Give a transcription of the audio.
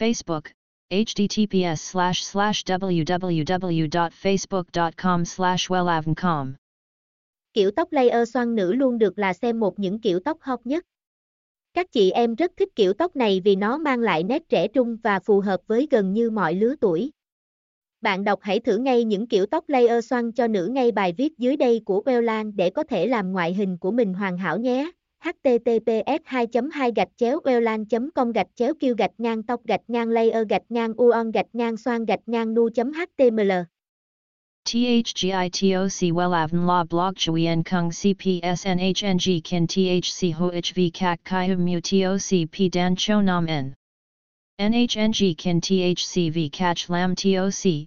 Facebook, https slash slash www.facebook.com slash wellavncom. Kiểu tóc layer xoăn nữ luôn được là xem một những kiểu tóc hot nhất. Các chị em rất thích kiểu tóc này vì nó mang lại nét trẻ trung và phù hợp với gần như mọi lứa tuổi. Bạn đọc hãy thử ngay những kiểu tóc layer xoăn cho nữ ngay bài viết dưới đây của Wellan để có thể làm ngoại hình của mình hoàn hảo nhé https 2 2 gạch chéo welan com gạch chéo kêu gạch ngang tóc gạch ngang layer gạch ngang uon gạch ngang xoan gạch ngang nu html THGITOC WELAVN La Blog Chuyen Kung CPS NHNG Kin THC HOHV Kak Kai Mu TOC P Dan Cho Nam N NHNG Kin THC V Catch Lam TOC